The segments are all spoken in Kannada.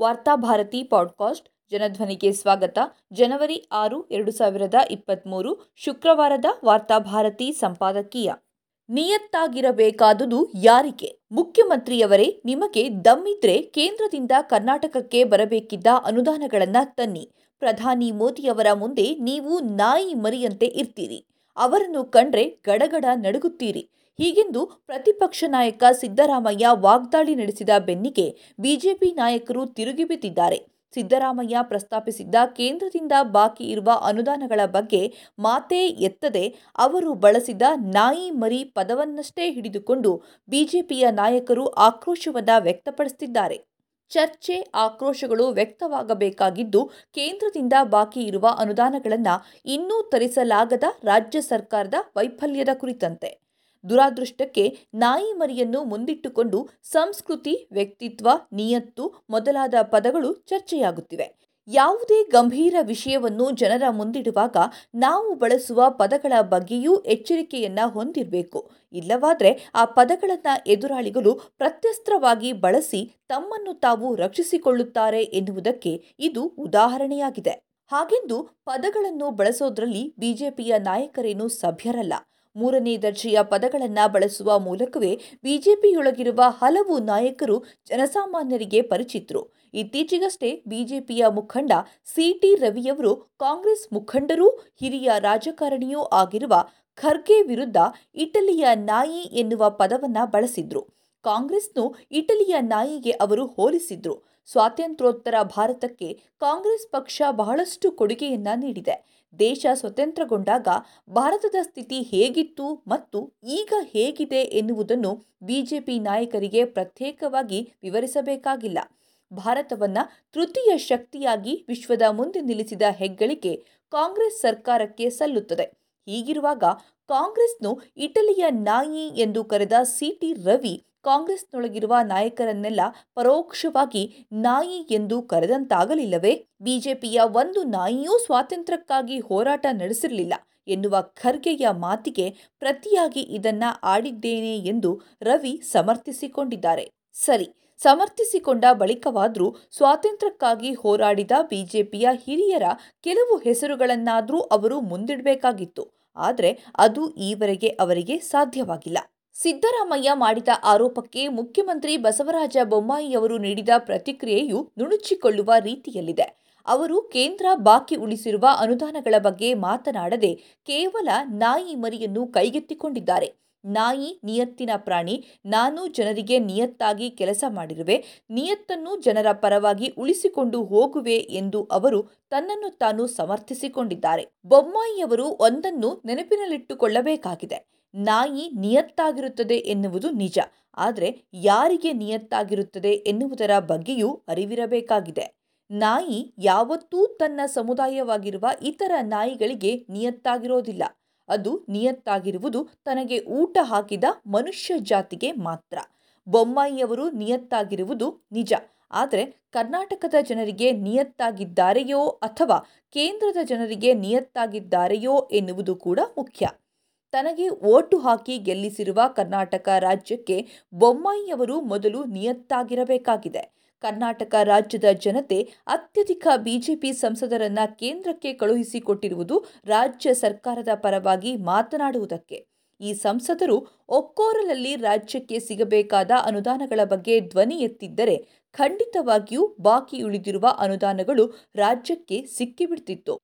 ವಾರ್ತಾಭಾರತಿ ಪಾಡ್ಕಾಸ್ಟ್ ಜನಧ್ವನಿಗೆ ಸ್ವಾಗತ. ಜನವರಿ ಆರು, ಎರಡು ಸಾವಿರದ ಇಪ್ಪತ್ತ್ಮೂರು ಶುಕ್ರವಾರದ ವಾರ್ತಾಭಾರತಿ ಸಂಪಾದಕೀಯ. ನಿಯತ್ತಾಗಿರಬೇಕಾದುದು ಯಾರಿಗೆ? ಮುಖ್ಯಮಂತ್ರಿಯವರೇ, ನಿಮಗೆ ದಮ್ಮಿದ್ರೆ ಕೇಂದ್ರದಿಂದ ಕರ್ನಾಟಕಕ್ಕೆ ಬರಬೇಕಿದ್ದ ಅನುದಾನಗಳನ್ನು ತನ್ನಿ. ಪ್ರಧಾನಿ ಮೋದಿಯವರ ಮುಂದೆ ನೀವು ನಾಯಿ ಮರಿಯಂತೆ ಇರ್ತೀರಿ. ಅವರನ್ನು ಕಂಡ್ರೆ ಗಡಗಡ ನಡುಗುತ್ತೀರಿ. ಹೀಗೆಂದು ಪ್ರತಿಪಕ್ಷ ನಾಯಕ ಸಿದ್ದರಾಮಯ್ಯ ವಾಗ್ದಾಳಿ ನಡೆಸಿದ ಬೆನ್ನಿಗೆ ಬಿಜೆಪಿ ನಾಯಕರು ತಿರುಗಿಬಿದ್ದಿದ್ದಾರೆ ಸಿದ್ದರಾಮಯ್ಯ ಪ್ರಸ್ತಾಪಿಸಿದ್ದ ಕೇಂದ್ರದಿಂದ ಬಾಕಿ ಇರುವ ಅನುದಾನಗಳ ಬಗ್ಗೆ ಮಾತೇ ಎತ್ತದೆ ಅವರು ಬಳಸಿದ ನಾಯಿ ಮರಿ ಪದವನ್ನಷ್ಟೇ ಹಿಡಿದುಕೊಂಡು ಬಿಜೆಪಿಯ ನಾಯಕರು ಆಕ್ರೋಶವನ್ನ ವ್ಯಕ್ತಪಡಿಸುತ್ತಿದ್ದಾರೆ ಚರ್ಚೆ ಆಕ್ರೋಶಗಳು ವ್ಯಕ್ತವಾಗಬೇಕಾಗಿದ್ದು ಕೇಂದ್ರದಿಂದ ಬಾಕಿ ಇರುವ ಅನುದಾನಗಳನ್ನು ಇನ್ನೂ ತರಿಸಲಾಗದ ರಾಜ್ಯ ಸರ್ಕಾರದ ವೈಫಲ್ಯದ ಕುರಿತಂತೆ. ದುರಾದೃಷ್ಟಕ್ಕೆ ನಾಯಿ ಮರಿಯನ್ನು ಮುಂದಿಟ್ಟುಕೊಂಡು ಸಂಸ್ಕೃತಿ, ವ್ಯಕ್ತಿತ್ವ, ನಿಯತ್ತು ಮೊದಲಾದ ಪದಗಳು ಚರ್ಚೆಯಾಗುತ್ತಿವೆ. ಯಾವುದೇ ಗಂಭೀರ ವಿಷಯವನ್ನು ಜನರ ಮುಂದಿಡುವಾಗ ನಾವು ಬಳಸುವ ಪದಗಳ ಬಗ್ಗೆಯೂ ಎಚ್ಚರಿಕೆಯನ್ನ ಹೊಂದಿರಬೇಕು. ಇಲ್ಲವಾದರೆ ಆ ಪದಗಳನ್ನು ಎದುರಾಳಿಗಳು ಪ್ರತ್ಯಸ್ತ್ರವಾಗಿ ಬಳಸಿ ತಮ್ಮನ್ನು ತಾವು ರಕ್ಷಿಸಿಕೊಳ್ಳುತ್ತಾರೆ ಎನ್ನುವುದಕ್ಕೆ ಇದು ಉದಾಹರಣೆಯಾಗಿದೆ. ಹಾಗೆಂದು ಪದಗಳನ್ನು ಬಳಸೋದ್ರಲ್ಲಿ ಬಿಜೆಪಿಯ ನಾಯಕರೇನು ಸಭ್ಯರಲ್ಲ. ಮೂರನೇ ದರ್ಜೆಯ ಪದಗಳನ್ನು ಬಳಸುವ ಮೂಲಕವೇ ಬಿಜೆಪಿಯೊಳಗಿರುವ ಹಲವು ನಾಯಕರು ಜನಸಾಮಾನ್ಯರಿಗೆ ಪರಿಚಿತರು. ಇತ್ತೀಚೆಗಷ್ಟೇ ಬಿಜೆಪಿಯ ಮುಖಂಡ ಸಿಟಿ ರವಿಯವರು ಕಾಂಗ್ರೆಸ್ ಮುಖಂಡರೂ ಹಿರಿಯ ರಾಜಕಾರಣಿಯೂ ಆಗಿರುವ ಖರ್ಗೆ ವಿರುದ್ಧ ಇಟಲಿಯ ನಾಯಿ ಎನ್ನುವ ಪದವನ್ನ ಬಳಸಿದ್ರು. ಕಾಂಗ್ರೆಸ್ನು ಇಟಲಿಯ ನಾಯಿಗೆ ಅವರು ಹೋಲಿಸಿದ್ರು. ಸ್ವಾತಂತ್ರ್ಯೋತ್ತರ ಭಾರತಕ್ಕೆ ಕಾಂಗ್ರೆಸ್ ಪಕ್ಷ ಬಹಳಷ್ಟು ಕೊಡುಗೆಯನ್ನ ನೀಡಿದೆ. ದೇಶ ಸ್ವತಂತ್ರಗೊಂಡಾಗ ಭಾರತದ ಸ್ಥಿತಿ ಹೇಗಿತ್ತು ಮತ್ತು ಈಗ ಹೇಗಿದೆ ಎನ್ನುವುದನ್ನು ಬಿಜೆಪಿ ನಾಯಕರಿಗೆ ಪ್ರತ್ಯೇಕವಾಗಿ ವಿವರಿಸಬೇಕಾಗಿಲ್ಲ. ಭಾರತವನ್ನ ತೃತೀಯ ಶಕ್ತಿಯಾಗಿ ವಿಶ್ವದ ಮುಂದೆ ನಿಲ್ಲಿಸಿದ ಹೆಗ್ಗಳಿಕೆ ಕಾಂಗ್ರೆಸ್ ಸರ್ಕಾರಕ್ಕೆ ಸಲ್ಲುತ್ತದೆ. ಹೀಗಿರುವಾಗ ಕಾಂಗ್ರೆಸ್ನು ಇಟಲಿಯ ನಾಯಿ ಎಂದು ಕರೆದ ಸಿಟಿ ರವಿ ಕಾಂಗ್ರೆಸ್ನೊಳಗಿರುವ ನಾಯಕರನ್ನೆಲ್ಲ ಪರೋಕ್ಷವಾಗಿ ನಾಯಿ ಎಂದು ಕರೆದಂತಾಗಲಿಲ್ಲವೇ? ಬಿಜೆಪಿಯ ಒಂದು ನಾಯಿಯೂ ಸ್ವಾತಂತ್ರ್ಯಕ್ಕಾಗಿ ಹೋರಾಟ ನಡೆಸಿರಲಿಲ್ಲ ಎನ್ನುವ ಖರ್ಗೆಯ ಮಾತಿಗೆ ಪ್ರತಿಯಾಗಿ ಇದನ್ನ ಆಡಿದ್ದೇನೆ ಎಂದು ರವಿ ಸಮರ್ಥಿಸಿಕೊಂಡಿದ್ದಾರೆ. ಸರಿ, ಸಮರ್ಥಿಸಿಕೊಂಡ ಬಳಿಕವಾದರೂ ಸ್ವಾತಂತ್ರ್ಯಕ್ಕಾಗಿ ಹೋರಾಡಿದ ಬಿಜೆಪಿಯ ಹಿರಿಯರ ಕೆಲವು ಹೆಸರುಗಳನ್ನಾದರೂ ಅವರು ಮುಂದಿಡಬೇಕಾಗಿತ್ತು. ಆದರೆ ಅದು ಈವರೆಗೆ ಅವರಿಗೆ ಸಾಧ್ಯವಾಗಿಲ್ಲ. ಸಿದ್ದರಾಮಯ್ಯ ಮಾಡಿದ ಆರೋಪಕ್ಕೆ ಮುಖ್ಯಮಂತ್ರಿ ಬಸವರಾಜ ಬೊಮ್ಮಾಯಿಯವರು ನೀಡಿದ ಪ್ರತಿಕ್ರಿಯೆಯು ನುಣುಚಿಕೊಳ್ಳುವ ರೀತಿಯಲ್ಲಿದೆ. ಅವರು ಕೇಂದ್ರ ಬಾಕಿ ಉಳಿಸಿರುವ ಅನುದಾನಗಳ ಬಗ್ಗೆ ಮಾತನಾಡದೆ ಕೇವಲ ನಾಯಿ ಮರಿಯನ್ನು ಕೈಗೆತ್ತಿಕೊಂಡಿದ್ದಾರೆ. ನಾಯಿ ನಿಯತ್ತಿನ ಪ್ರಾಣಿ, ನಾನು ಜನರಿಗೆ ನಿಯತ್ತಾಗಿ ಕೆಲಸ ಮಾಡಿರುವೆ, ನಿಯತ್ತನ್ನು ಜನರ ಪರವಾಗಿ ಉಳಿಸಿಕೊಂಡು ಹೋಗುವೆ ಎಂದು ಅವರು ತನ್ನನ್ನು ತಾನು ಸಮರ್ಥಿಸಿಕೊಂಡಿದ್ದಾರೆ. ಬೊಮ್ಮಾಯಿಯವರು ಒಂದನ್ನು ನೆನಪಿನಲ್ಲಿಟ್ಟುಕೊಳ್ಳಬೇಕಾಗಿದೆ. ನಾಯಿ ನಿಯತ್ತಾಗಿರುತ್ತದೆ ಎನ್ನುವುದು ನಿಜ. ಆದರೆ ಯಾರಿಗೆ ನಿಯತ್ತಾಗಿರುತ್ತದೆ ಎನ್ನುವುದರ ಬಗ್ಗೆಯೂ ಅರಿವಿರಬೇಕಾಗಿದೆ. ನಾಯಿ ಯಾವತ್ತೂ ತನ್ನ ಸಮುದಾಯವಾಗಿರುವ ಇತರ ನಾಯಿಗಳಿಗೆ ನಿಯತ್ತಾಗಿರೋದಿಲ್ಲ. ಅದು ನಿಯತ್ತಾಗಿರುವುದು ತನಗೆ ಊಟ ಹಾಕಿದ ಮನುಷ್ಯ ಜಾತಿಗೆ ಮಾತ್ರ. ಬೊಮ್ಮಾಯಿಯವರು ನಿಯತ್ತಾಗಿರುವುದು ನಿಜ. ಆದರೆ ಕರ್ನಾಟಕದ ಜನರಿಗೆ ನಿಯತ್ತಾಗಿದ್ದಾರೆಯೋ ಅಥವಾ ಕೇಂದ್ರದ ಜನರಿಗೆ ನಿಯತ್ತಾಗಿದ್ದಾರೆಯೋ ಎನ್ನುವುದು ಕೂಡ ಮುಖ್ಯ. ತನಗೆ ಓಟು ಹಾಕಿ ಗೆಲ್ಲಿಸಿರುವ ಕರ್ನಾಟಕ ರಾಜ್ಯಕ್ಕೆ ಬೊಮ್ಮಾಯಿಯವರು ಮೊದಲು ನಿಯತ್ತಾಗಿರಬೇಕಾಗಿದೆ. ಕರ್ನಾಟಕ ರಾಜ್ಯದ ಜನತೆ ಅತ್ಯಧಿಕ ಬಿಜೆಪಿ ಸಂಸದರನ್ನ ಕೇಂದ್ರಕ್ಕೆ ಕಳುಹಿಸಿಕೊಟ್ಟಿರುವುದು ರಾಜ್ಯ ಸರ್ಕಾರದ ಪರವಾಗಿ ಮಾತನಾಡುವುದಕ್ಕೆ. ಈ ಸಂಸದರು ಒಕ್ಕೋರಲಲ್ಲಿ ರಾಜ್ಯಕ್ಕೆ ಸಿಗಬೇಕಾದ ಅನುದಾನಗಳ ಬಗ್ಗೆ ಧ್ವನಿ ಎತ್ತಿದ್ದರೆ ಖಂಡಿತವಾಗಿಯೂ ಬಾಕಿ ಉಳಿದಿರುವ ಅನುದಾನಗಳು ರಾಜ್ಯಕ್ಕೆ ಸಿಕ್ಕಿಬಿಡ್ತಿತ್ತು.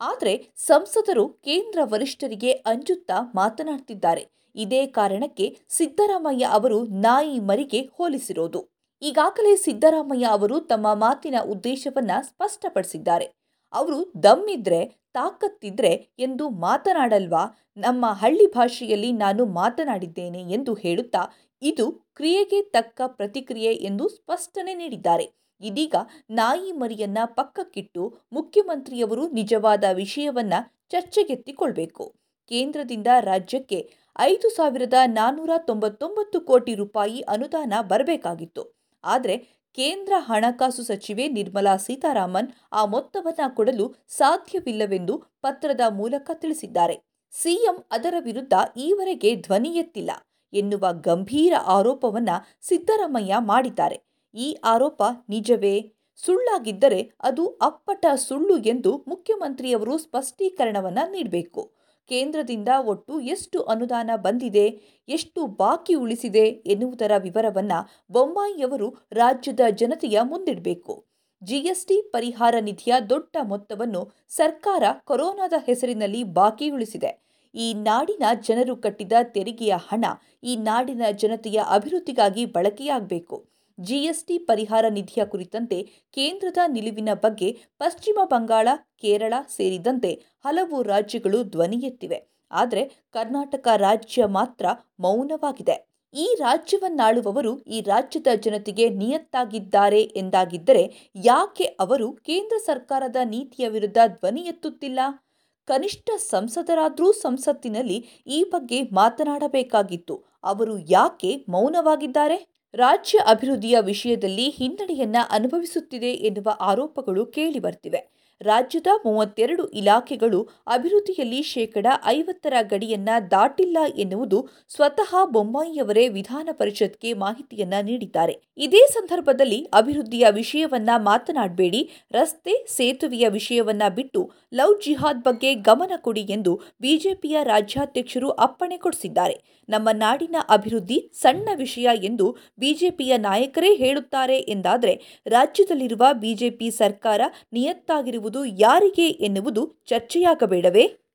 ಆದರೆ ಸಂಸದರು ಕೇಂದ್ರ ವರಿಷ್ಠರಿಗೆ ಅಂಜುತ್ತಾ ಮಾತನಾಡ್ತಿದ್ದಾರೆ. ಇದೇ ಕಾರಣಕ್ಕೆ ಸಿದ್ದರಾಮಯ್ಯ ಅವರು ನಾಯಿ ಮರಿಗೆ ಹೋಲಿಸಿರೋದು. ಈಗಾಗಲೇ ಸಿದ್ದರಾಮಯ್ಯ ಅವರು ತಮ್ಮ ಮಾತಿನ ಉದ್ದೇಶವನ್ನ ಸ್ಪಷ್ಟಪಡಿಸಿದ್ದಾರೆ. ಅವರು ದಮ್ಮಿದ್ರೆ ತಾಕತ್ತಿದ್ರೆ ಎಂದು ಮಾತನಾಡಲ್ವಾ? ನಮ್ಮ ಹಳ್ಳಿ ಭಾಷೆಯಲ್ಲಿ ನಾನು ಮಾತನಾಡಿದ್ದೇನೆ ಎಂದು ಹೇಳುತ್ತಾ ಇದು ಕ್ರಿಯೆಗೆ ತಕ್ಕ ಪ್ರತಿಕ್ರಿಯೆ ಎಂದು ಸ್ಪಷ್ಟನೆ ನೀಡಿದ್ದಾರೆ. ಇದೀಗ ನಾಯಿ ಮರಿಯನ್ನ ಪಕ್ಕಕ್ಕಿಟ್ಟು ಮುಖ್ಯಮಂತ್ರಿಯವರು ನಿಜವಾದ ವಿಷಯವನ್ನ ಚರ್ಚೆಗೆತ್ತಿಕೊಳ್ಬೇಕು. ಕೇಂದ್ರದಿಂದ ರಾಜ್ಯಕ್ಕೆ ಐದು ಸಾವಿರದ ನಾನ್ನೂರ ತೊಂಬತ್ತೊಂಬತ್ತು ಕೋಟಿ ರೂಪಾಯಿ ಅನುದಾನ ಬರಬೇಕಾಗಿತ್ತು. ಆದರೆ ಕೇಂದ್ರ ಹಣಕಾಸು ಸಚಿವೆ ನಿರ್ಮಲಾ ಸೀತಾರಾಮನ್ ಆ ಮೊತ್ತವನ್ನು ಕೊಡಲು ಸಾಧ್ಯವಿಲ್ಲವೆಂದು ಪತ್ರದ ಮೂಲಕ ತಿಳಿಸಿದ್ದಾರೆ. ಸಿಎಂ ಅದರ ವಿರುದ್ಧ ಈವರೆಗೆ ಧ್ವನಿ ಎತ್ತಿಲ್ಲ ಎನ್ನುವ ಗಂಭೀರ ಆರೋಪವನ್ನು ಸಿದ್ದರಾಮಯ್ಯ ಮಾಡಿದ್ದಾರೆ. ಈ ಆರೋಪ ನಿಜವೇ? ಸುಳ್ಳಾಗಿದ್ದರೆ ಅದು ಅಪ್ಪಟ ಸುಳ್ಳು ಎಂದು ಮುಖ್ಯಮಂತ್ರಿಯವರು ಸ್ಪಷ್ಟೀಕರಣವನ್ನು ನೀಡಬೇಕು. ಕೇಂದ್ರದಿಂದ ಒಟ್ಟು ಎಷ್ಟು ಅನುದಾನ ಬಂದಿದೆ, ಎಷ್ಟು ಬಾಕಿ ಉಳಿಸಿದೆ ಎನ್ನುವುದರ ವಿವರವನ್ನು ಬೊಮ್ಮಾಯಿಯವರು ರಾಜ್ಯದ ಜನತೆಯ ಮುಂದಿಡಬೇಕು. ಜಿಎಸ್ಟಿ ಪರಿಹಾರ ನಿಧಿಯ ದೊಡ್ಡ ಮೊತ್ತವನ್ನು ಸರ್ಕಾರ ಕೊರೋನಾದ ಹೆಸರಿನಲ್ಲಿ ಬಾಕಿ ಉಳಿಸಿದೆ. ಈ ನಾಡಿನ ಜನರು ಕಟ್ಟಿದ ತೆರಿಗೆಯ ಹಣ ಈ ನಾಡಿನ ಜನತೆಯ ಅಭಿವೃದ್ಧಿಗಾಗಿ ಬಳಕೆಯಾಗಬೇಕು. ಜಿಎಸ್ಟಿ ಪರಿಹಾರ ನಿಧಿಯ ಕುರಿತಂತೆ ಕೇಂದ್ರದ ನಿಲುವಿನ ಬಗ್ಗೆ ಪಶ್ಚಿಮ ಬಂಗಾಳ, ಕೇರಳ ಸೇರಿದಂತೆ ಹಲವು ರಾಜ್ಯಗಳು ಧ್ವನಿ ಎತ್ತಿವೆ. ಆದರೆ ಕರ್ನಾಟಕ ರಾಜ್ಯ ಮಾತ್ರ ಮೌನವಾಗಿದೆ. ಈ ರಾಜ್ಯವನ್ನಾಳುವವರು ಈ ರಾಜ್ಯದ ಜನತೆಗೆ ನಿಯತ್ತಾಗಿದ್ದಾರೆ ಎಂದಾಗಿದ್ದರೆ ಯಾಕೆ ಅವರು ಕೇಂದ್ರ ಸರ್ಕಾರದ ನೀತಿಯ ವಿರುದ್ಧ ಧ್ವನಿ ಎತ್ತುತ್ತಿಲ್ಲ? ಕನಿಷ್ಠ ಸಂಸದರಾದರೂ ಸಂಸತ್ತಿನಲ್ಲಿ ಈ ಬಗ್ಗೆ ಮಾತನಾಡಬೇಕಾಗಿತ್ತು. ಅವರು ಯಾಕೆ ಮೌನವಾಗಿದ್ದಾರೆ? ರಾಜ್ಯ ಅಭಿವೃದ್ಧಿಯ ವಿಷಯದಲ್ಲಿ ಹಿನ್ನಡೆಯನ್ನ ಅನುಭವಿಸುತ್ತಿದೆ ಎನ್ನುವ ಆರೋಪಗಳು ಕೇಳಿಬರ್ತಿವೆ ರಾಜ್ಯದ ಮೂವತ್ತೆರಡು ಇಲಾಖೆಗಳು ಅಭಿವೃದ್ಧಿಯಲ್ಲಿ ಶೇಕಡ ಐವತ್ತರ ಗಡಿಯನ್ನ ದಾಟಿಲ್ಲ ಎನ್ನುವುದು ಸ್ವತಃ ಬೊಮ್ಮಾಯಿಯವರೇ ವಿಧಾನ ಪರಿಷತ್ಗೆ ಮಾಹಿತಿಯನ್ನ ನೀಡಿದ್ದಾರೆ. ಇದೇ ಸಂದರ್ಭದಲ್ಲಿ ಅಭಿವೃದ್ಧಿಯ ವಿಷಯವನ್ನ ಮಾತನಾಡಬೇಡಿ, ರಸ್ತೆ ಸೇತುವೆಯ ವಿಷಯವನ್ನ ಬಿಟ್ಟು ಲವ್ ಜಿಹಾದ್ ಬಗ್ಗೆ ಗಮನ ಕೊಡಿ ಎಂದು ಬಿಜೆಪಿಯ ರಾಜ್ಯಾಧ್ಯಕ್ಷರು ಅಪ್ಪಣೆ ಕೊಡಿಸಿದ್ದಾರೆ. ನಮ್ಮ ನಾಡಿನ ಅಭಿವೃದ್ಧಿ ಸಣ್ಣ ವಿಷಯ ಎಂದು ಬಿಜೆಪಿಯ ನಾಯಕರೇ ಹೇಳುತ್ತಾರೆ ಎಂದಾದರೆ, ರಾಜ್ಯದಲ್ಲಿರುವ ಬಿಜೆಪಿ ಸರ್ಕಾರ ನಿಯತ್ತಾಗಿರುವುದು ಯಾರಿಗೆ ಎನ್ನುವುದು ಚರ್ಚೆಯಾಗಬೇಡವೇ?